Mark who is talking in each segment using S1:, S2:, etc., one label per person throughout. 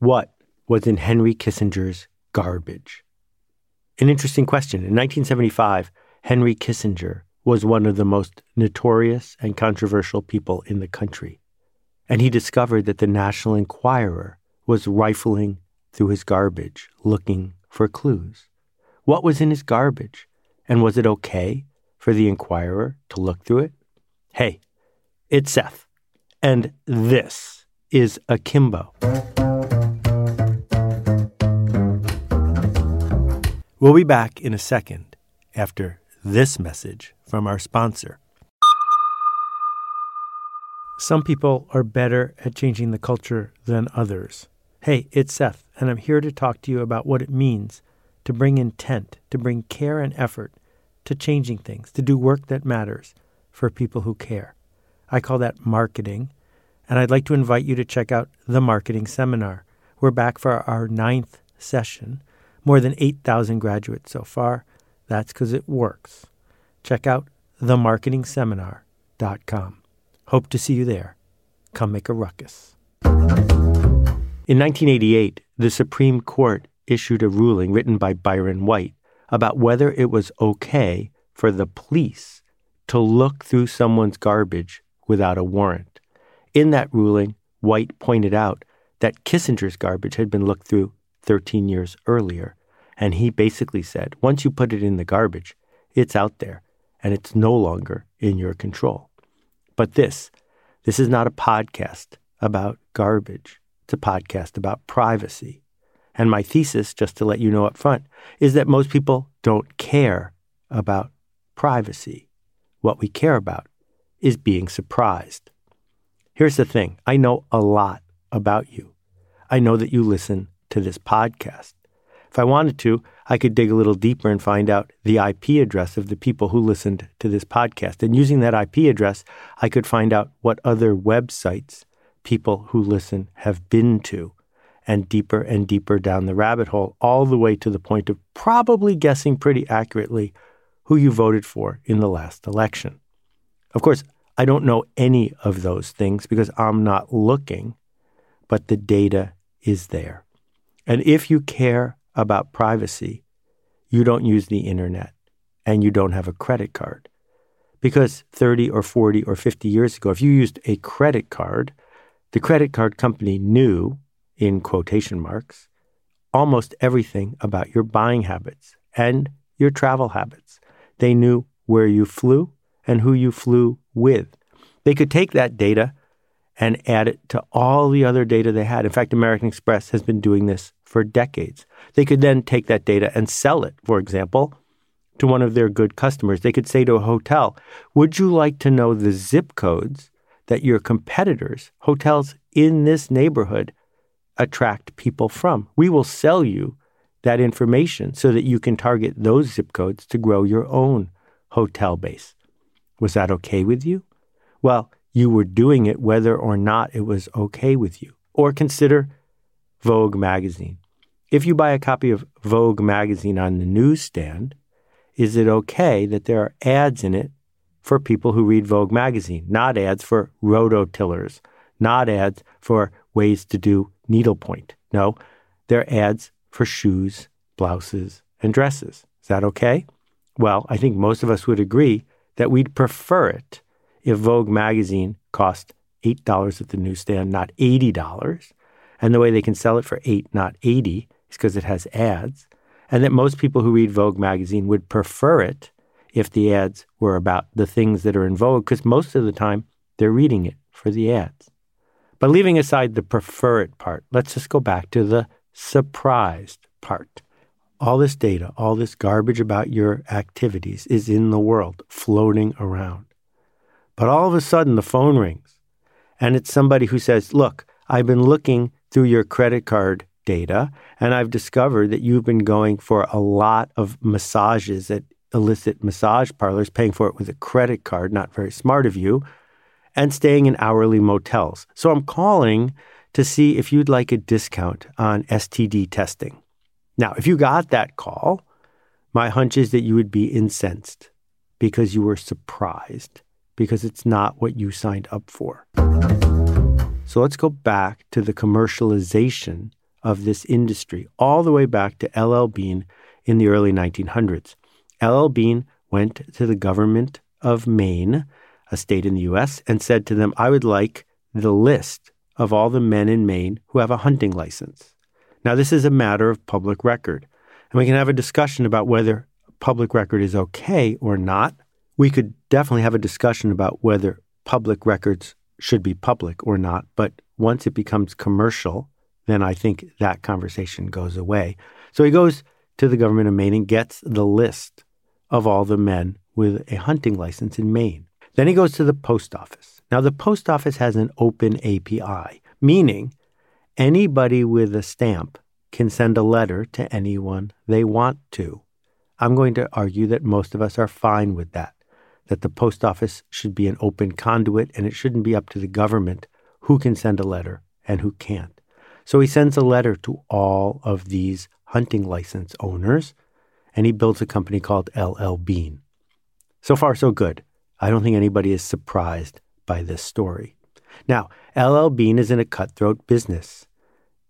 S1: What was in Henry Kissinger's garbage? An interesting question. In 1975, Henry Kissinger was one of the most notorious and controversial people in the country. And he discovered that the National Enquirer was rifling through his garbage looking for clues. What was in his garbage? And was it okay for the Enquirer to look through it? Hey, it's Seth, and this is Akimbo. We'll be back in a second after this message from our sponsor. Some people are better at changing the culture than others. Hey, it's Seth, and I'm here to talk to you about what it means to bring intent, to bring care and effort to changing things, to do work that matters for people who care. I call that marketing, and I'd like to invite you to check out the Marketing Seminar. We're back for our ninth session, more than 8,000 graduates so far. That's because it works. Check out themarketingseminar.com. Hope to see you there. Come make a ruckus. In 1988, the Supreme Court issued a ruling written by Byron White about whether it was okay for the police to look through someone's garbage without a warrant. In that ruling, White pointed out that Kissinger's garbage had been looked through 13 years earlier, and he basically said once you put it in the garbage, it's out there and it's no longer in your control. But this, this is not a podcast about garbage. It's a podcast about privacy. And my thesis, just to let you know up front, is that most people don't care about privacy. What we care about is being surprised. Here's the thing I know a lot about you. I know that you listen to this podcast. If I wanted to, I could dig a little deeper and find out the IP address of the people who listened to this podcast. And using that IP address, I could find out what other websites people who listen have been to and deeper and deeper down the rabbit hole, all the way to the point of probably guessing pretty accurately who you voted for in the last election. Of course, I don't know any of those things because I'm not looking, but the data is there. And if you care about privacy, you don't use the internet and you don't have a credit card. Because 30 or 40 or 50 years ago, if you used a credit card, the credit card company knew in quotation marks, almost everything about your buying habits and your travel habits. They knew where you flew and who you flew with. They could take that data and add it to all the other data they had. In fact, American Express has been doing this for decades. They could then take that data and sell it, for example, to one of their good customers. They could say to a hotel, Would you like to know the zip codes that your competitors, hotels in this neighborhood, attract people from. We will sell you that information so that you can target those zip codes to grow your own hotel base. Was that okay with you? Well, you were doing it whether or not it was okay with you. Or consider Vogue magazine. If you buy a copy of Vogue magazine on the newsstand, is it okay that there are ads in it for people who read Vogue magazine, not ads for rototillers, not ads for ways to do needlepoint. No, they're ads for shoes, blouses, and dresses. Is that okay? Well, I think most of us would agree that we'd prefer it if Vogue magazine cost $8 at the newsstand, not $80. And the way they can sell it for 8 not 80 is because it has ads. And that most people who read Vogue magazine would prefer it if the ads were about the things that are in vogue, because most of the time they're reading it for the ads. But leaving aside the prefer it part, let's just go back to the surprised part. All this data, all this garbage about your activities is in the world, floating around. But all of a sudden, the phone rings, and it's somebody who says, Look, I've been looking through your credit card data, and I've discovered that you've been going for a lot of massages at illicit massage parlors, paying for it with a credit card. Not very smart of you and staying in hourly motels. So I'm calling to see if you'd like a discount on STD testing. Now, if you got that call, my hunch is that you would be incensed because you were surprised because it's not what you signed up for. So let's go back to the commercialization of this industry all the way back to L.L. Bean in the early 1900s. L.L. Bean went to the government of Maine, a state in the U.S., and said to them, I would like the list of all the men in Maine who have a hunting license. Now, this is a matter of public record, and we can have a discussion about whether public record is okay or not. We could definitely have a discussion about whether public records should be public or not, but once it becomes commercial, then I think that conversation goes away. So he goes to the government of Maine and gets the list of all the men with a hunting license in Maine. Then he goes to the post office. Now, the post office has an open API, meaning anybody with a stamp can send a letter to anyone they want to. I'm going to argue that most of us are fine with that, that the post office should be an open conduit and it shouldn't be up to the government who can send a letter and who can't. So he sends a letter to all of these hunting license owners and he builds a company called LL Bean. So far, so good. I don't think anybody is surprised by this story. Now, LL Bean is in a cutthroat business.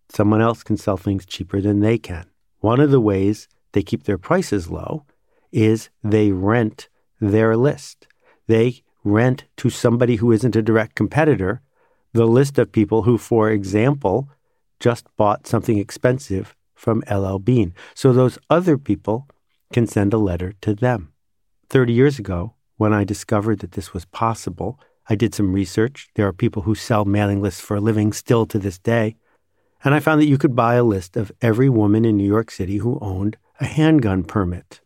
S1: Someone else can sell things cheaper than they can. One of the ways they keep their prices low is they rent their list. They rent to somebody who isn't a direct competitor the list of people who, for example, just bought something expensive from LL Bean. So those other people can send a letter to them. 30 years ago, when I discovered that this was possible, I did some research. There are people who sell mailing lists for a living still to this day. And I found that you could buy a list of every woman in New York City who owned a handgun permit.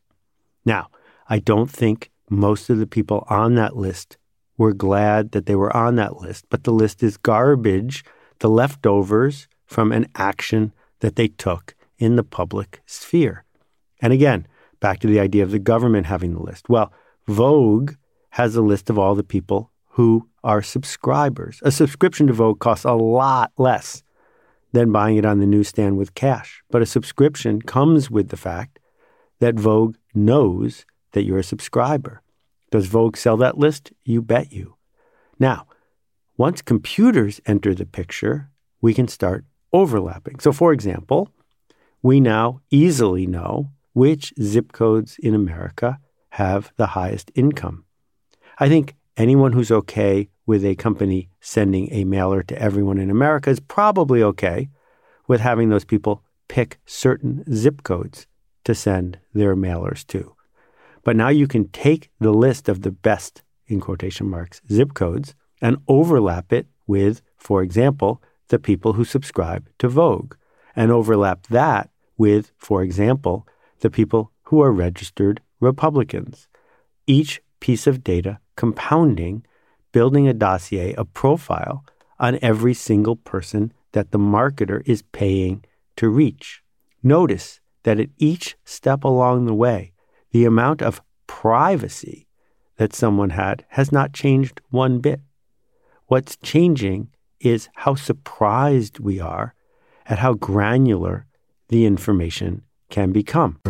S1: Now, I don't think most of the people on that list were glad that they were on that list, but the list is garbage, the leftovers from an action that they took in the public sphere. And again, back to the idea of the government having the list. Well, Vogue has a list of all the people who are subscribers. A subscription to Vogue costs a lot less than buying it on the newsstand with cash. But a subscription comes with the fact that Vogue knows that you're a subscriber. Does Vogue sell that list? You bet you. Now, once computers enter the picture, we can start overlapping. So, for example, we now easily know which zip codes in America have the highest income. I think anyone who's okay with a company sending a mailer to everyone in America is probably okay with having those people pick certain zip codes to send their mailers to. But now you can take the list of the best, in quotation marks, zip codes and overlap it with, for example, the people who subscribe to Vogue, and overlap that with, for example, the people who are registered Republicans. Each piece of data compounding, building a dossier, a profile on every single person that the marketer is paying to reach. Notice that at each step along the way, the amount of privacy that someone had has not changed one bit. What's changing is how surprised we are at how granular the information can become.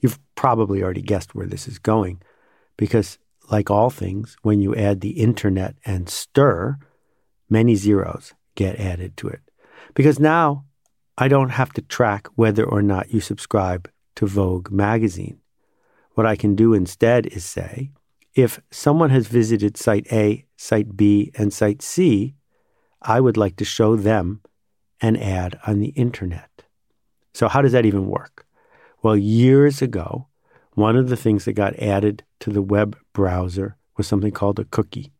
S1: You've probably already guessed where this is going because, like all things, when you add the internet and stir, many zeros get added to it. Because now I don't have to track whether or not you subscribe to Vogue magazine. What I can do instead is say, if someone has visited site A, site B, and site C, I would like to show them an ad on the internet. So, how does that even work? Well, years ago, one of the things that got added to the web browser was something called a cookie.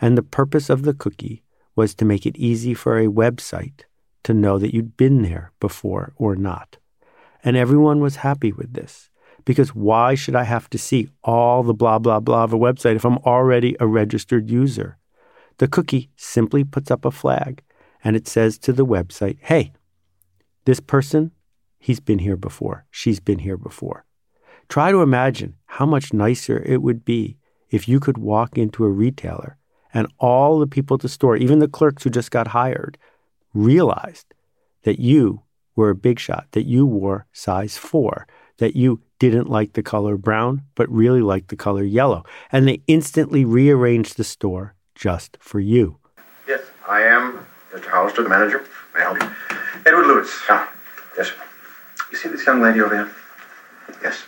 S1: And the purpose of the cookie was to make it easy for a website to know that you'd been there before or not. And everyone was happy with this because why should I have to see all the blah, blah, blah of a website if I'm already a registered user? The cookie simply puts up a flag and it says to the website, hey, this person, he's been here before, she's been here before. Try to imagine how much nicer it would be if you could walk into a retailer and all the people at the store, even the clerks who just got hired, realized that you were a big shot, that you wore size four, that you didn't like the color brown, but really liked the color yellow. And they instantly rearranged the store just for you.
S2: Yes, I am Mr. Hollister, the manager. May I help you?
S3: Edward Lewis.
S2: Ah, yes.
S3: You see this young lady over here?
S2: Yes.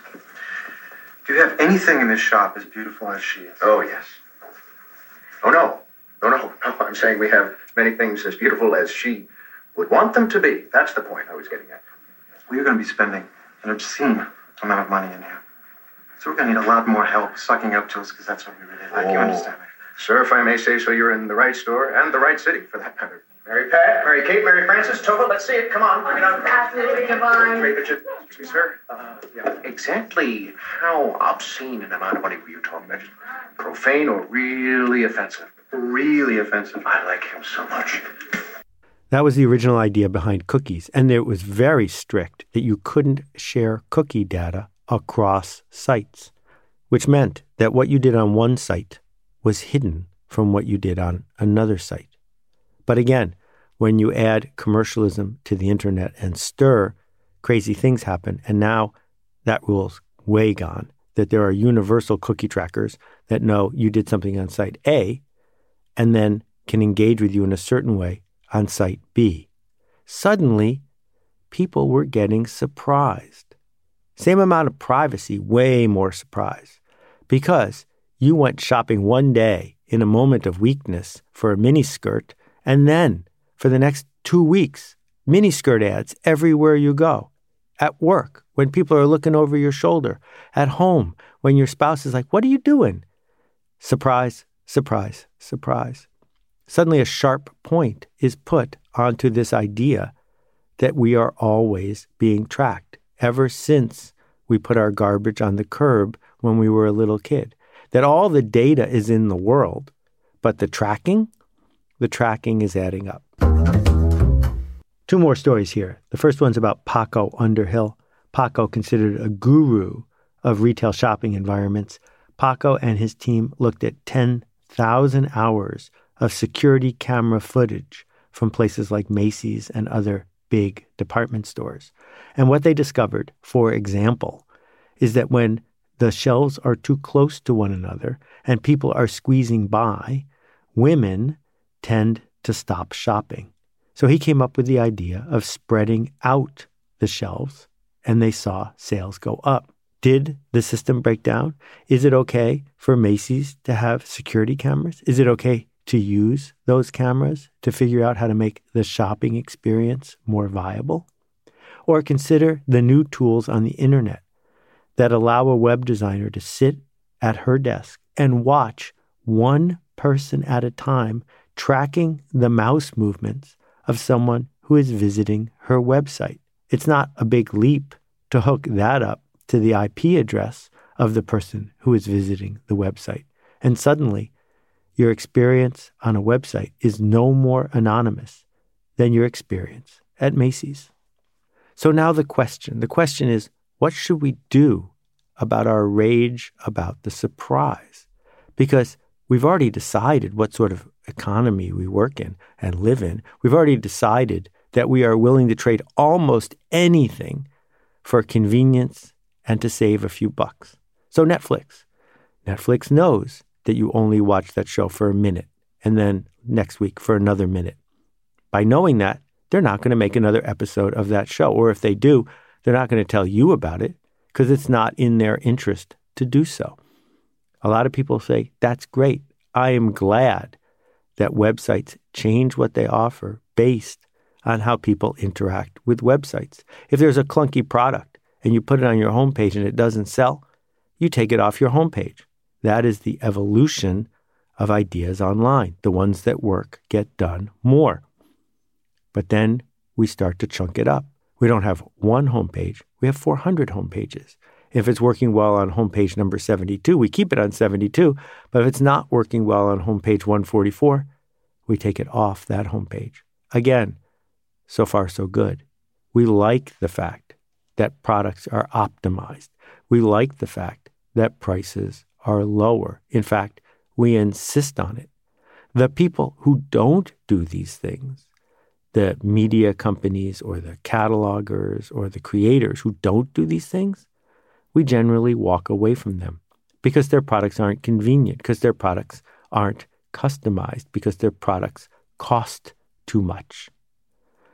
S3: Do you have anything in this shop as beautiful as she is?
S2: Oh, yes. Oh, no. No, no, no. I'm saying we have many things as beautiful as she would want them to be. That's the point I was getting at.
S3: Well, you're going to be spending an obscene amount of money in here. So we're going to need a lot more help sucking up to us because that's what we really like. You
S2: Oh.
S3: understand me?
S2: Sir, if I may say so, you're in the right store and the right city, for that matter. Mary Pat, Mary Kate, Mary Frances, Tova, let's see it. Come on, bring it on.
S4: Absolutely divine.
S2: Wait, Richard. Excuse me, sir. Uh, yeah. Exactly how obscene an amount of money were you talking about? Just Profane or really offensive?
S3: Really offensive.
S2: I like him so much.
S1: That was the original idea behind cookies, and it was very strict that you couldn't share cookie data across sites, which meant that what you did on one site was hidden from what you did on another site. But again, when you add commercialism to the internet and stir, crazy things happen. And now that rule's way gone, that there are universal cookie trackers that know you did something on site A and then can engage with you in a certain way on site B. Suddenly, people were getting surprised. Same amount of privacy, way more surprise. Because you went shopping one day in a moment of weakness for a miniskirt, and then for the next two weeks, miniskirt ads everywhere you go. At work, when people are looking over your shoulder. At home, when your spouse is like, What are you doing? Surprise, surprise, surprise. Suddenly, a sharp point is put onto this idea that we are always being tracked ever since we put our garbage on the curb when we were a little kid. That all the data is in the world, but the tracking, the tracking is adding up. Two more stories here. The first one's about Paco Underhill. Paco, considered a guru of retail shopping environments, Paco and his team looked at 10,000 hours of security camera footage from places like Macy's and other big department stores. And what they discovered, for example, is that when the shelves are too close to one another and people are squeezing by, women tend to stop shopping. So he came up with the idea of spreading out the shelves, and they saw sales go up. Did the system break down? Is it okay for Macy's to have security cameras? Is it okay to use those cameras to figure out how to make the shopping experience more viable? Or consider the new tools on the internet that allow a web designer to sit at her desk and watch one person at a time tracking the mouse movements of someone who is visiting her website. It's not a big leap to hook that up to the IP address of the person who is visiting the website. And suddenly, your experience on a website is no more anonymous than your experience at Macy's. So now the question the question is what should we do about our rage about the surprise? Because we've already decided what sort of economy we work in and live in. We've already decided that we are willing to trade almost anything for convenience and to save a few bucks. So, Netflix. Netflix knows that you only watch that show for a minute and then next week for another minute. By knowing that, they're not going to make another episode of that show. Or if they do, they're not going to tell you about it because it's not in their interest to do so. A lot of people say, that's great. I am glad that websites change what they offer based on how people interact with websites. If there's a clunky product and you put it on your homepage and it doesn't sell, you take it off your homepage. That is the evolution of ideas online. The ones that work get done more. But then we start to chunk it up. We don't have one homepage, we have 400 homepages. If it's working well on homepage number 72, we keep it on 72. But if it's not working well on homepage 144, we take it off that homepage. Again, so far so good. We like the fact that products are optimized. We like the fact that prices are lower. In fact, we insist on it. The people who don't do these things, the media companies or the catalogers or the creators who don't do these things, we generally walk away from them because their products aren't convenient, because their products aren't customized, because their products cost too much.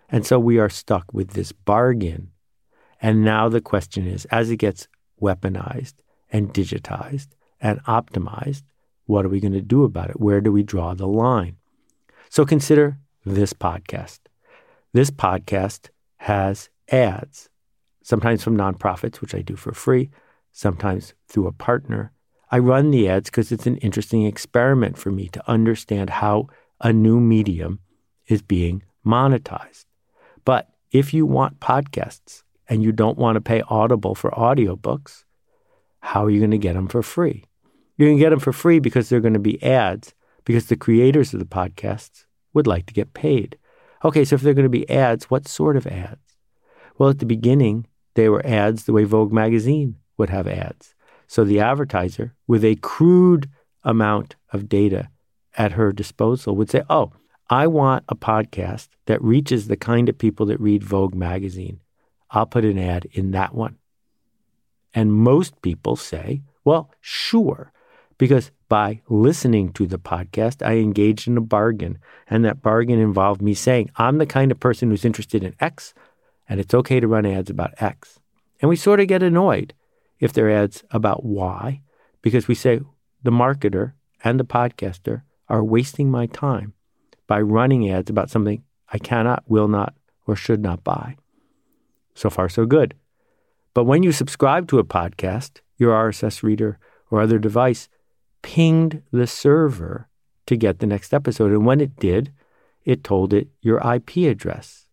S1: And so we are stuck with this bargain. And now the question is as it gets weaponized and digitized and optimized, what are we going to do about it? Where do we draw the line? So consider this podcast. This podcast has ads, sometimes from nonprofits, which I do for free, sometimes through a partner. I run the ads because it's an interesting experiment for me to understand how a new medium is being monetized. But if you want podcasts and you don't want to pay Audible for audiobooks, how are you going to get them for free? You're going to get them for free because they're going to be ads, because the creators of the podcasts would like to get paid. Okay, so if they're going to be ads, what sort of ads? Well, at the beginning, they were ads the way Vogue magazine would have ads. So the advertiser, with a crude amount of data at her disposal, would say, Oh, I want a podcast that reaches the kind of people that read Vogue magazine. I'll put an ad in that one. And most people say, Well, sure, because by listening to the podcast, I engaged in a bargain. And that bargain involved me saying, I'm the kind of person who's interested in X, and it's okay to run ads about X. And we sort of get annoyed if they're ads about Y, because we say the marketer and the podcaster are wasting my time by running ads about something I cannot, will not, or should not buy. So far, so good. But when you subscribe to a podcast, your RSS reader or other device pinged the server to get the next episode. And when it did, it told it your IP address.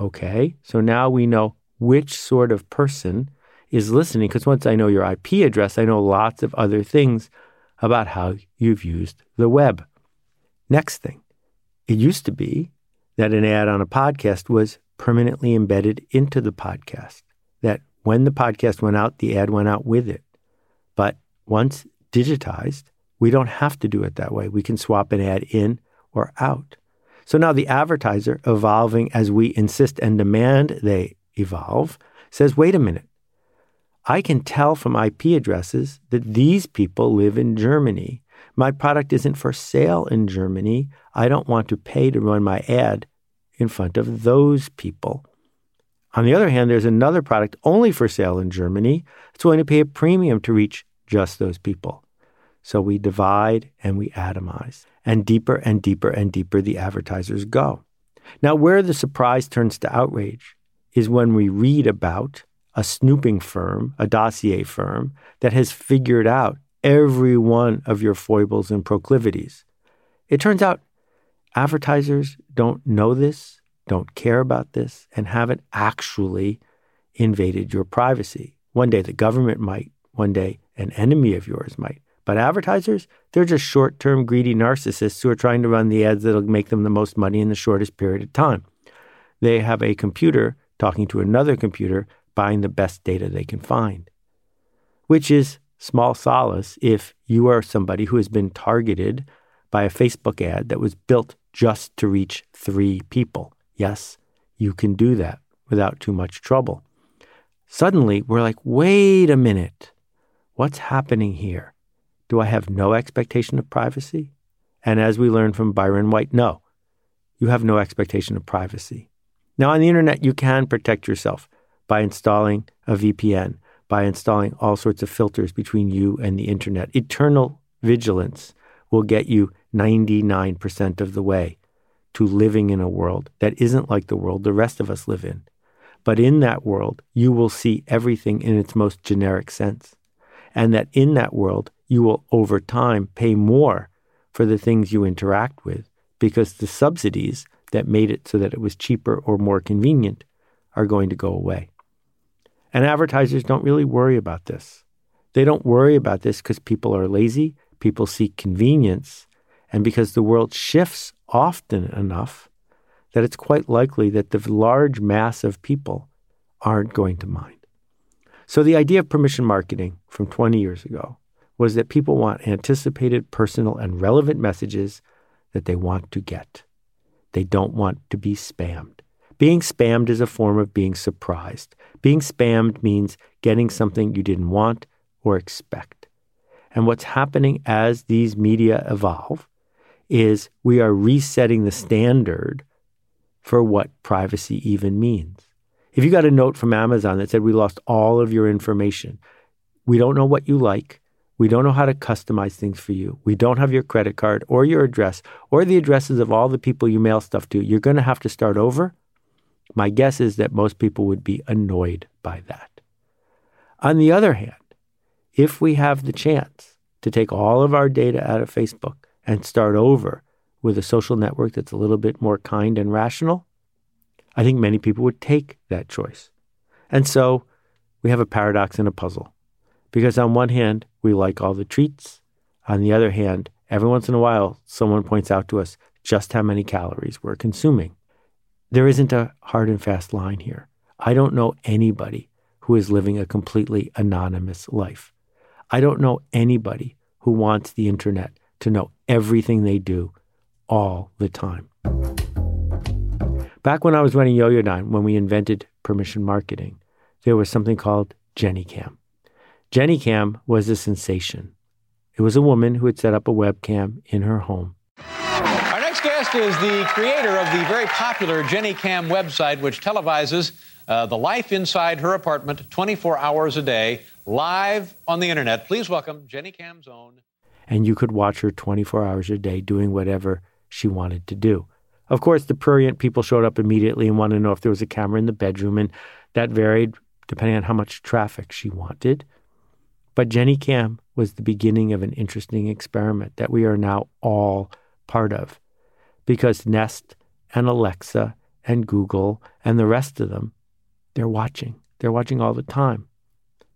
S1: Okay, so now we know which sort of person is listening because once I know your IP address, I know lots of other things about how you've used the web. Next thing, it used to be that an ad on a podcast was permanently embedded into the podcast, that when the podcast went out, the ad went out with it. But once digitized, we don't have to do it that way. We can swap an ad in or out. So now the advertiser, evolving as we insist and demand they evolve, says, wait a minute. I can tell from IP addresses that these people live in Germany. My product isn't for sale in Germany. I don't want to pay to run my ad in front of those people. On the other hand, there's another product only for sale in Germany. It's willing to pay a premium to reach just those people. So we divide and we atomize. And deeper and deeper and deeper the advertisers go. Now, where the surprise turns to outrage is when we read about a snooping firm, a dossier firm, that has figured out every one of your foibles and proclivities. It turns out advertisers don't know this, don't care about this, and haven't actually invaded your privacy. One day the government might, one day an enemy of yours might. But advertisers, they're just short term greedy narcissists who are trying to run the ads that'll make them the most money in the shortest period of time. They have a computer talking to another computer, buying the best data they can find, which is small solace if you are somebody who has been targeted by a Facebook ad that was built just to reach three people. Yes, you can do that without too much trouble. Suddenly, we're like, wait a minute, what's happening here? Do I have no expectation of privacy? And as we learned from Byron White, no, you have no expectation of privacy. Now, on the internet, you can protect yourself by installing a VPN, by installing all sorts of filters between you and the internet. Eternal vigilance will get you 99% of the way to living in a world that isn't like the world the rest of us live in. But in that world, you will see everything in its most generic sense. And that in that world, you will over time pay more for the things you interact with because the subsidies that made it so that it was cheaper or more convenient are going to go away. And advertisers don't really worry about this. They don't worry about this because people are lazy, people seek convenience, and because the world shifts often enough that it's quite likely that the large mass of people aren't going to mind. So the idea of permission marketing from 20 years ago was that people want anticipated, personal, and relevant messages that they want to get. They don't want to be spammed. Being spammed is a form of being surprised. Being spammed means getting something you didn't want or expect. And what's happening as these media evolve is we are resetting the standard for what privacy even means. If you got a note from Amazon that said, We lost all of your information, we don't know what you like, we don't know how to customize things for you, we don't have your credit card or your address or the addresses of all the people you mail stuff to, you're going to have to start over. My guess is that most people would be annoyed by that. On the other hand, if we have the chance to take all of our data out of Facebook and start over with a social network that's a little bit more kind and rational, I think many people would take that choice. And so we have a paradox and a puzzle. Because on one hand, we like all the treats. On the other hand, every once in a while, someone points out to us just how many calories we're consuming. There isn't a hard and fast line here. I don't know anybody who is living a completely anonymous life. I don't know anybody who wants the internet to know everything they do all the time. Back when I was running Yoyodyne, when we invented permission marketing, there was something called JenniCam. JenniCam was a sensation. It was a woman who had set up a webcam in her home.
S4: Our next guest is the creator of the very popular JenniCam website, which televises uh, the life inside her apartment 24 hours a day, live on the internet. Please welcome JenniCam's own.
S1: And you could watch her 24 hours a day doing whatever she wanted to do. Of course, the prurient people showed up immediately and wanted to know if there was a camera in the bedroom, and that varied depending on how much traffic she wanted. But JenniCam was the beginning of an interesting experiment that we are now all part of because Nest and Alexa and Google and the rest of them, they're watching. They're watching all the time.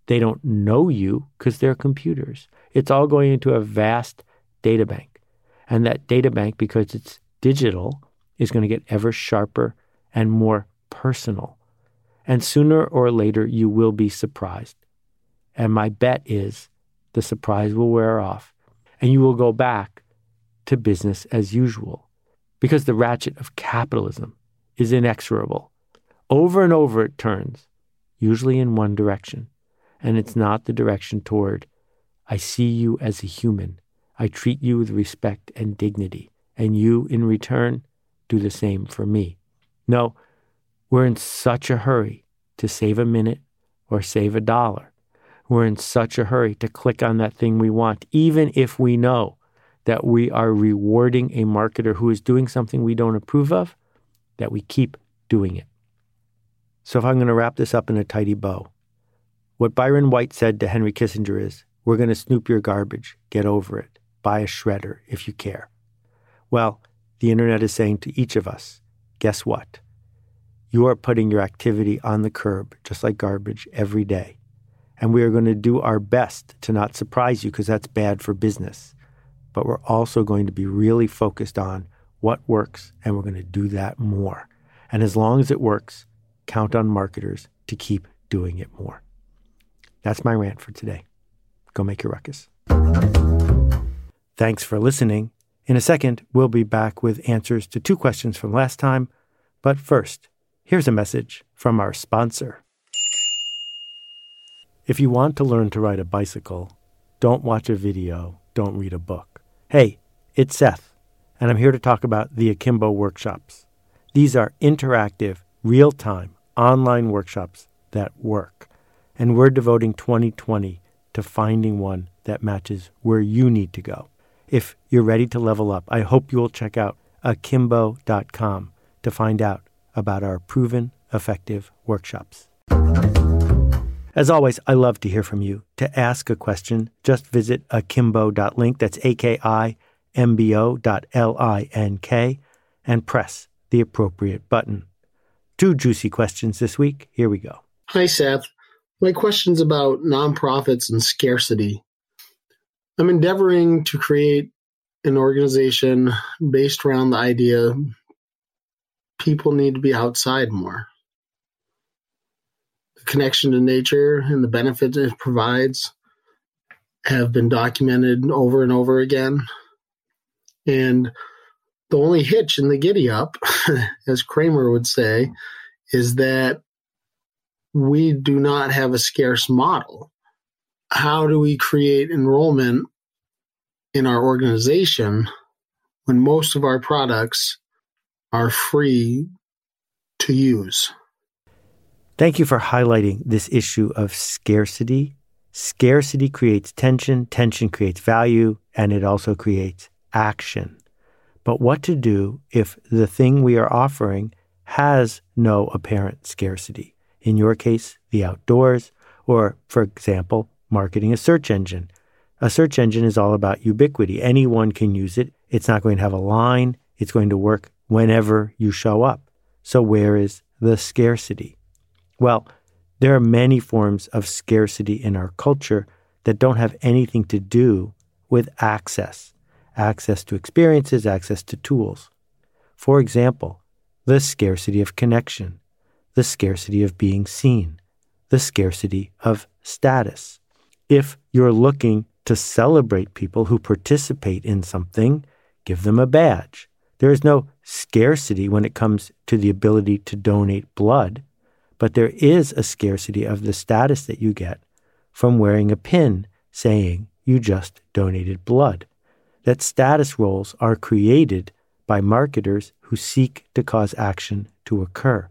S1: They don't know you because they're computers. It's all going into a vast data bank. And that data bank, because it's digital, is going to get ever sharper and more personal. And sooner or later, you will be surprised. And my bet is the surprise will wear off and you will go back to business as usual because the ratchet of capitalism is inexorable. Over and over it turns, usually in one direction, and it's not the direction toward I see you as a human. I treat you with respect and dignity, and you, in return, do the same for me. No, we're in such a hurry to save a minute or save a dollar. We're in such a hurry to click on that thing we want, even if we know that we are rewarding a marketer who is doing something we don't approve of, that we keep doing it. So, if I'm going to wrap this up in a tidy bow, what Byron White said to Henry Kissinger is We're going to snoop your garbage, get over it, buy a shredder if you care. Well, the internet is saying to each of us, guess what? You are putting your activity on the curb, just like garbage, every day. And we are going to do our best to not surprise you because that's bad for business. But we're also going to be really focused on what works, and we're going to do that more. And as long as it works, count on marketers to keep doing it more. That's my rant for today. Go make your ruckus. Thanks for listening. In a second, we'll be back with answers to two questions from last time. But first, here's a message from our sponsor. If you want to learn to ride a bicycle, don't watch a video, don't read a book. Hey, it's Seth, and I'm here to talk about the Akimbo workshops. These are interactive, real time, online workshops that work. And we're devoting 2020 to finding one that matches where you need to go. If you're ready to level up, I hope you will check out akimbo.com to find out about our proven effective workshops. As always, I love to hear from you. To ask a question, just visit akimbo.link, that's A-K-I-M-B-O dot L-I-N-K, and press the appropriate button. Two juicy questions this week. Here we go.
S5: Hi, Seth. My question's about nonprofits and scarcity. I'm endeavoring to create an organization based around the idea people need to be outside more. Connection to nature and the benefits it provides have been documented over and over again. And the only hitch in the giddy up, as Kramer would say, is that we do not have a scarce model how do we create enrollment in our organization when most of our products are free to use.
S1: Thank you for highlighting this issue of scarcity. Scarcity creates tension, tension creates value, and it also creates action. But what to do if the thing we are offering has no apparent scarcity? In your case, the outdoors, or, for example, marketing a search engine. A search engine is all about ubiquity. Anyone can use it. It's not going to have a line. It's going to work whenever you show up. So, where is the scarcity? Well, there are many forms of scarcity in our culture that don't have anything to do with access access to experiences, access to tools. For example, the scarcity of connection, the scarcity of being seen, the scarcity of status. If you're looking to celebrate people who participate in something, give them a badge. There is no scarcity when it comes to the ability to donate blood, but there is a scarcity of the status that you get from wearing a pin saying you just donated blood. That status roles are created by marketers who seek to cause action to occur.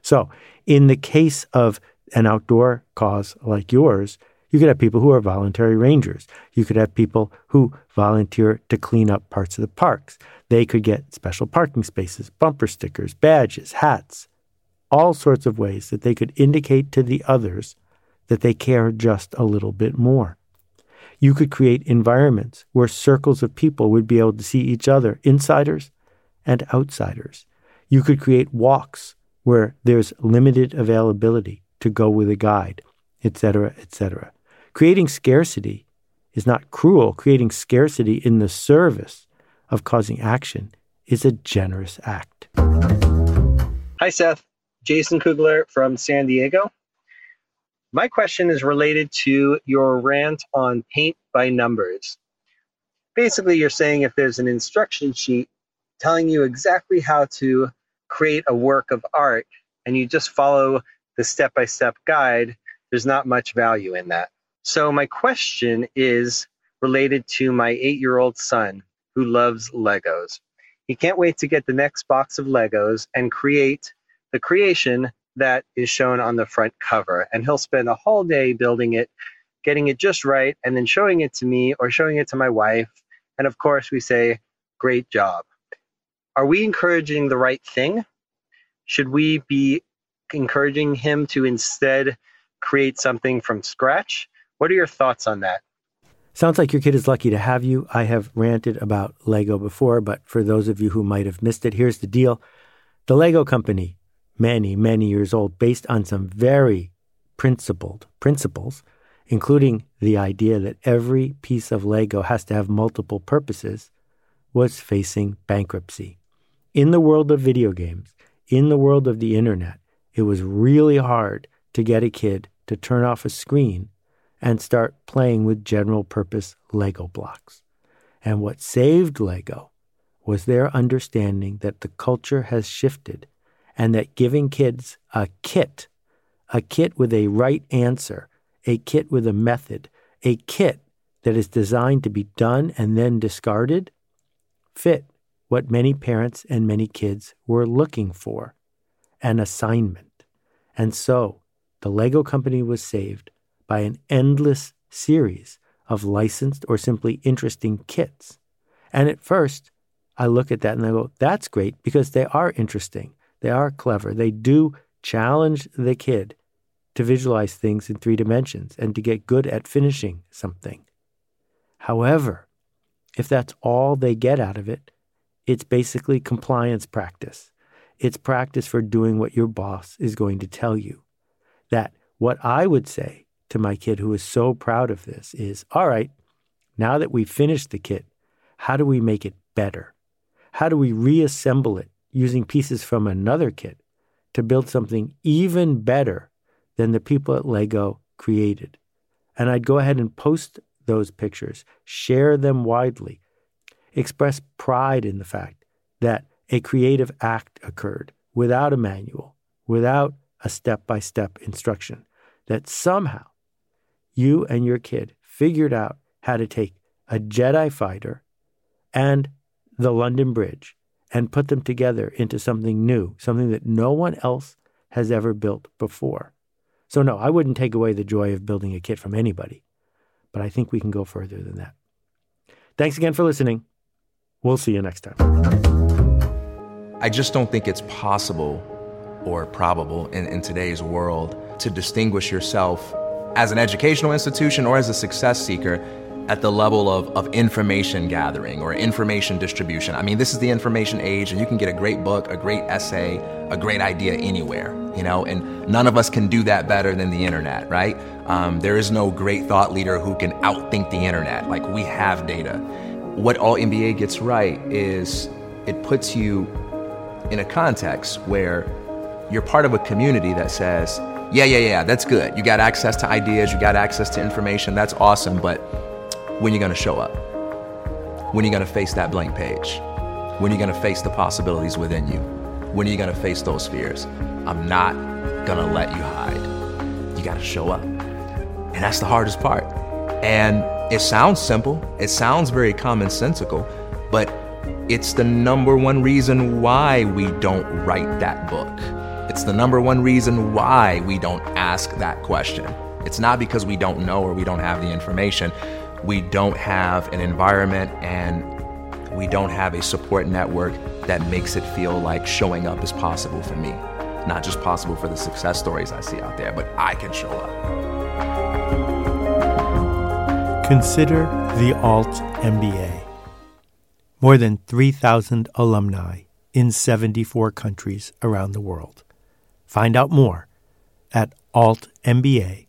S1: So, in the case of an outdoor cause like yours, you could have people who are voluntary rangers. You could have people who volunteer to clean up parts of the parks. They could get special parking spaces, bumper stickers, badges, hats, all sorts of ways that they could indicate to the others that they care just a little bit more. You could create environments where circles of people would be able to see each other, insiders and outsiders. You could create walks where there's limited availability to go with a guide, etc., etc. Creating scarcity is not cruel. Creating scarcity in the service of causing action is a generous act.
S6: Hi, Seth. Jason Kugler from San Diego. My question is related to your rant on paint by numbers. Basically, you're saying if there's an instruction sheet telling you exactly how to create a work of art and you just follow the step by step guide, there's not much value in that. So, my question is related to my eight year old son who loves Legos. He can't wait to get the next box of Legos and create the creation that is shown on the front cover. And he'll spend a whole day building it, getting it just right, and then showing it to me or showing it to my wife. And of course, we say, Great job. Are we encouraging the right thing? Should we be encouraging him to instead create something from scratch? What are your thoughts on that?
S1: Sounds like your kid is lucky to have you. I have ranted about Lego before, but for those of you who might have missed it, here's the deal. The Lego company, many, many years old, based on some very principled principles, including the idea that every piece of Lego has to have multiple purposes, was facing bankruptcy. In the world of video games, in the world of the internet, it was really hard to get a kid to turn off a screen and start playing with general purpose Lego blocks. And what saved Lego was their understanding that the culture has shifted and that giving kids a kit, a kit with a right answer, a kit with a method, a kit that is designed to be done and then discarded, fit what many parents and many kids were looking for an assignment. And so the Lego company was saved by an endless series of licensed or simply interesting kits. And at first, I look at that and I go, that's great because they are interesting. They are clever. They do challenge the kid to visualize things in three dimensions and to get good at finishing something. However, if that's all they get out of it, it's basically compliance practice. It's practice for doing what your boss is going to tell you. That what I would say to my kid who is so proud of this is all right, now that we've finished the kit, how do we make it better? How do we reassemble it using pieces from another kit to build something even better than the people at Lego created? And I'd go ahead and post those pictures, share them widely, express pride in the fact that a creative act occurred without a manual, without a step by step instruction, that somehow you and your kid figured out how to take a Jedi fighter and the London Bridge and put them together into something new, something that no one else has ever built before. So, no, I wouldn't take away the joy of building a kit from anybody, but I think we can go further than that. Thanks again for listening. We'll see you next time.
S7: I just don't think it's possible or probable in, in today's world to distinguish yourself as an educational institution or as a success seeker at the level of, of information gathering or information distribution. I mean, this is the information age, and you can get a great book, a great essay, a great idea anywhere, you know, and none of us can do that better than the internet, right? Um, there is no great thought leader who can outthink the internet. Like, we have data. What Alt MBA gets right is it puts you in a context where you're part of a community that says, yeah, yeah, yeah, that's good. You got access to ideas, you got access to information, that's awesome, but when you're gonna show up? When you're gonna face that blank page? When you're gonna face the possibilities within you? When you're gonna face those fears? I'm not gonna let you hide. You gotta show up. And that's the hardest part. And it sounds simple, it sounds very commonsensical, but it's the number one reason why we don't write that book. It's the number one reason why we don't ask that question. It's not because we don't know or we don't have the information. We don't have an environment and we don't have a support network that makes it feel like showing up is possible for me. Not just possible for the success stories I see out there, but I can show up.
S1: Consider the Alt MBA. More than 3,000 alumni in 74 countries around the world. Find out more at altmba.com.